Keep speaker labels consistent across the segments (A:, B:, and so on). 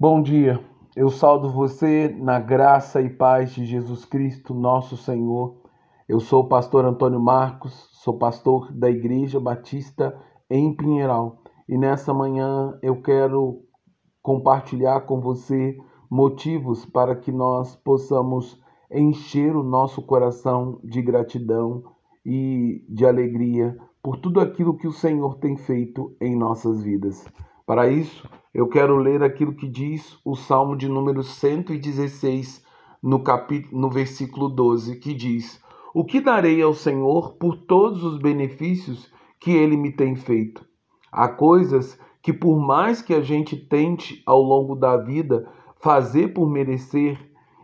A: Bom dia, eu saldo você na graça e paz de Jesus Cristo, nosso Senhor. Eu sou o pastor Antônio Marcos, sou pastor da Igreja Batista em Pinheiral e nessa manhã eu quero compartilhar com você motivos para que nós possamos encher o nosso coração de gratidão e de alegria por tudo aquilo que o Senhor tem feito em nossas vidas. Para isso, eu quero ler aquilo que diz o Salmo de número 116, no capítulo no versículo 12, que diz: O que darei ao Senhor por todos os benefícios que ele me tem feito? Há coisas que por mais que a gente tente ao longo da vida fazer por merecer,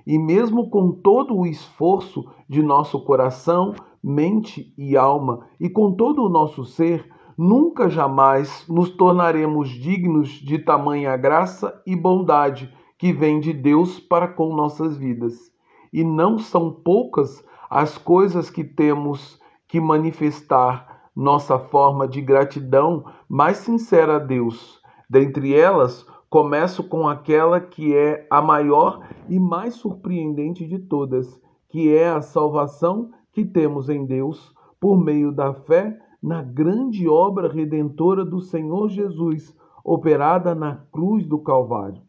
A: e mesmo com todo o esforço de nosso coração, mente e alma, e com todo o nosso ser, Nunca jamais nos tornaremos dignos de tamanha graça e bondade que vem de Deus para com nossas vidas. E não são poucas as coisas que temos que manifestar nossa forma de gratidão mais sincera a Deus. Dentre elas, começo com aquela que é a maior e mais surpreendente de todas, que é a salvação que temos em Deus por meio da fé na grande obra redentora do Senhor Jesus, operada na cruz do Calvário.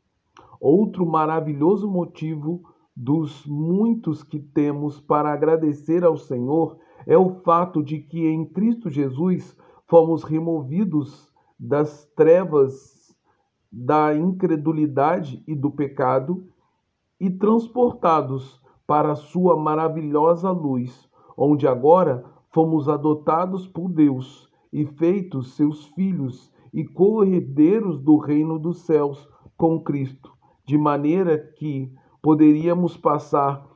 A: Outro maravilhoso motivo dos muitos que temos para agradecer ao Senhor é o fato de que em Cristo Jesus fomos removidos das trevas da incredulidade e do pecado e transportados para a sua maravilhosa luz, onde agora fomos adotados por Deus e feitos seus filhos e co-herdeiros do reino dos céus com Cristo, de maneira que poderíamos passar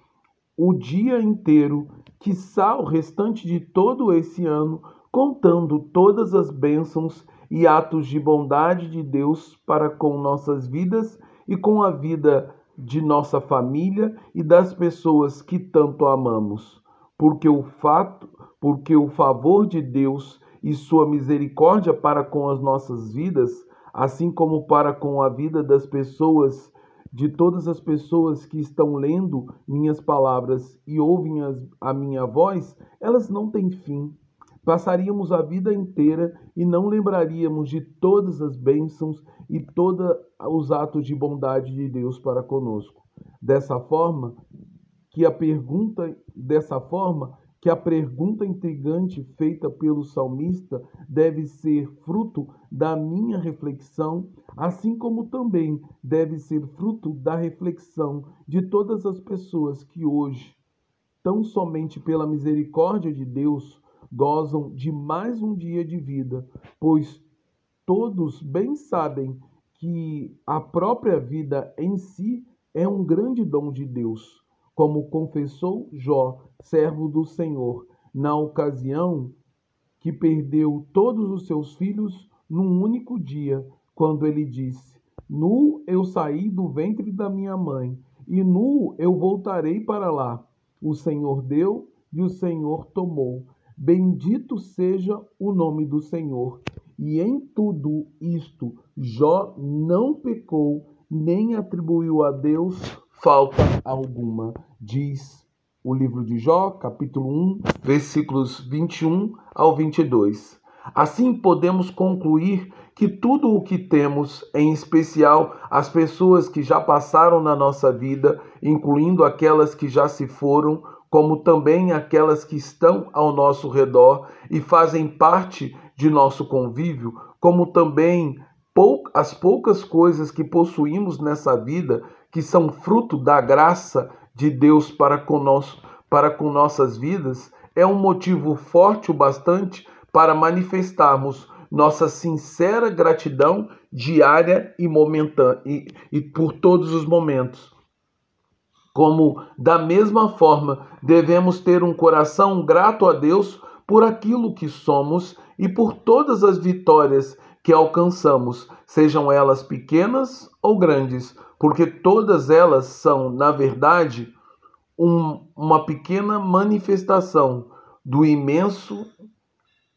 A: o dia inteiro, quiçá o restante de todo esse ano, contando todas as bênçãos e atos de bondade de Deus para com nossas vidas e com a vida de nossa família e das pessoas que tanto amamos. Porque o fato, porque o favor de Deus e sua misericórdia para com as nossas vidas, assim como para com a vida das pessoas, de todas as pessoas que estão lendo minhas palavras e ouvem a minha voz, elas não têm fim. Passaríamos a vida inteira e não lembraríamos de todas as bênçãos e todos os atos de bondade de Deus para conosco. Dessa forma, que a pergunta dessa forma, que a pergunta intrigante feita pelo salmista deve ser fruto da minha reflexão, assim como também deve ser fruto da reflexão de todas as pessoas que hoje, tão somente pela misericórdia de Deus, gozam de mais um dia de vida, pois todos bem sabem que a própria vida em si é um grande dom de Deus como confessou Jó, servo do Senhor, na ocasião que perdeu todos os seus filhos num único dia, quando ele disse: Nu eu saí do ventre da minha mãe, e nu eu voltarei para lá. O Senhor deu e o Senhor tomou. Bendito seja o nome do Senhor. E em tudo isto, Jó não pecou, nem atribuiu a Deus falta alguma, diz o livro de Jó, capítulo 1, versículos 21 ao 22. Assim podemos concluir que tudo o que temos, em especial as pessoas que já passaram na nossa vida, incluindo aquelas que já se foram, como também aquelas que estão ao nosso redor e fazem parte de nosso convívio, como também as poucas coisas que possuímos nessa vida que são fruto da graça de Deus para conosco, para com nossas vidas, é um motivo forte o bastante para manifestarmos nossa sincera gratidão diária e momentânea e, e por todos os momentos. Como da mesma forma devemos ter um coração grato a Deus por aquilo que somos e por todas as vitórias que alcançamos, sejam elas pequenas ou grandes, porque todas elas são, na verdade, um, uma pequena manifestação do imenso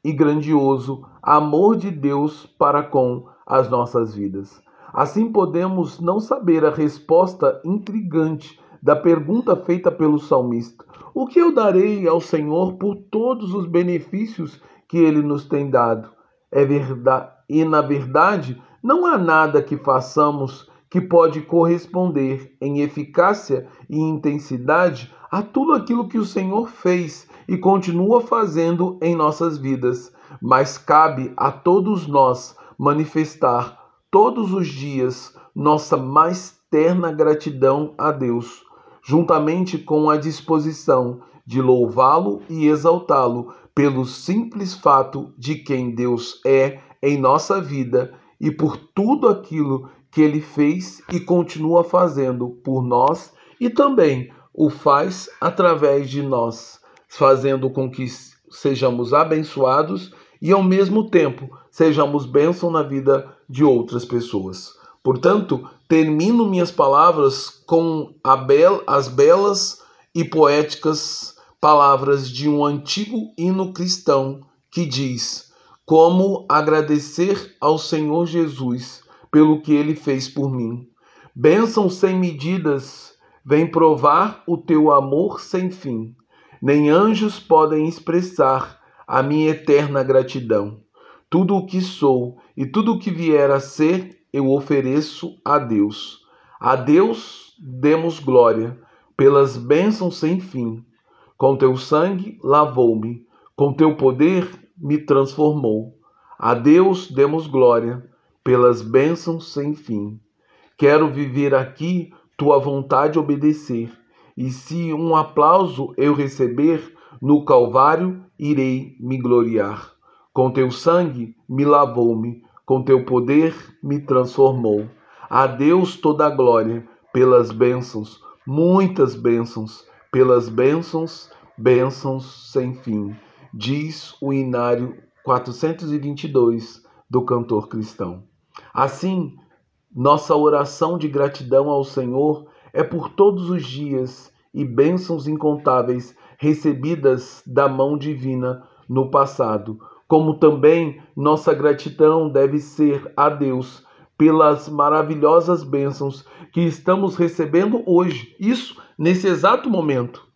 A: e grandioso amor de Deus para com as nossas vidas. Assim podemos não saber a resposta intrigante da pergunta feita pelo salmista: O que eu darei ao Senhor por todos os benefícios que ele nos tem dado? É verdade, e na verdade, não há nada que façamos que pode corresponder em eficácia e intensidade a tudo aquilo que o Senhor fez e continua fazendo em nossas vidas, mas cabe a todos nós manifestar todos os dias nossa mais terna gratidão a Deus, juntamente com a disposição de louvá-lo e exaltá-lo pelo simples fato de quem Deus é em nossa vida e por tudo aquilo que ele fez e continua fazendo por nós e também o faz através de nós, fazendo com que sejamos abençoados e ao mesmo tempo sejamos bênção na vida de outras pessoas. Portanto, termino minhas palavras com as belas e poéticas palavras de um antigo hino cristão que diz: Como agradecer ao Senhor Jesus pelo que ele fez por mim. Bênção sem medidas, vem provar o teu amor sem fim. Nem anjos podem expressar a minha eterna gratidão. Tudo o que sou e tudo o que vier a ser, eu ofereço a Deus. A Deus demos glória pelas bênçãos sem fim. Com teu sangue lavou-me, com teu poder me transformou. A Deus demos glória pelas bênçãos sem fim. Quero viver aqui tua vontade obedecer, e se um aplauso eu receber, no Calvário irei me gloriar. Com teu sangue me lavou-me, com teu poder me transformou. A Deus toda a glória pelas bênçãos, muitas bênçãos, pelas bênçãos, bênçãos sem fim. Diz o Inário 422 do cantor cristão. Assim, nossa oração de gratidão ao Senhor é por todos os dias e bênçãos incontáveis recebidas da mão divina no passado, como também nossa gratidão deve ser a Deus pelas maravilhosas bênçãos que estamos recebendo hoje, isso nesse exato momento,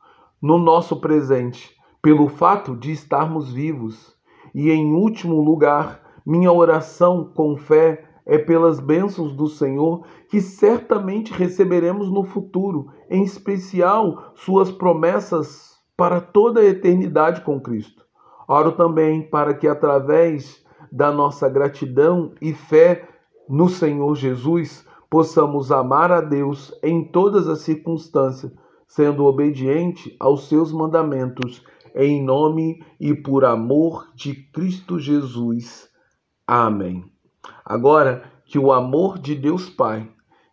A: no nosso presente, pelo fato de estarmos vivos. E em último lugar, minha oração com fé é pelas bênçãos do Senhor que certamente receberemos no futuro, em especial suas promessas para toda a eternidade com Cristo. Oro também para que através da nossa gratidão e fé no Senhor Jesus possamos amar a Deus em todas as circunstâncias, sendo obediente aos seus mandamentos, em nome e por amor de Cristo Jesus. Amém. Agora, que o amor de Deus Pai,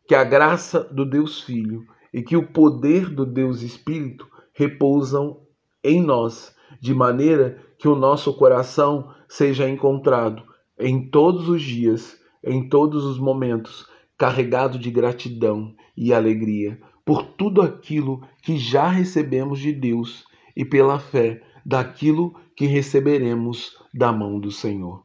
A: que a graça do Deus Filho e que o poder do Deus Espírito repousam em nós, de maneira que o nosso coração seja encontrado em todos os dias, em todos os momentos, carregado de gratidão e alegria por tudo aquilo que já recebemos de Deus e pela fé daquilo que receberemos da mão do Senhor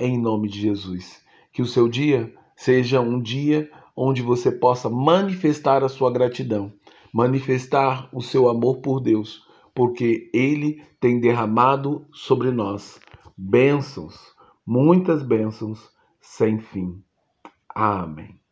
A: em nome de Jesus. Que o seu dia seja um dia onde você possa manifestar a sua gratidão, manifestar o seu amor por Deus, porque Ele tem derramado sobre nós bênçãos, muitas bênçãos sem fim. Amém.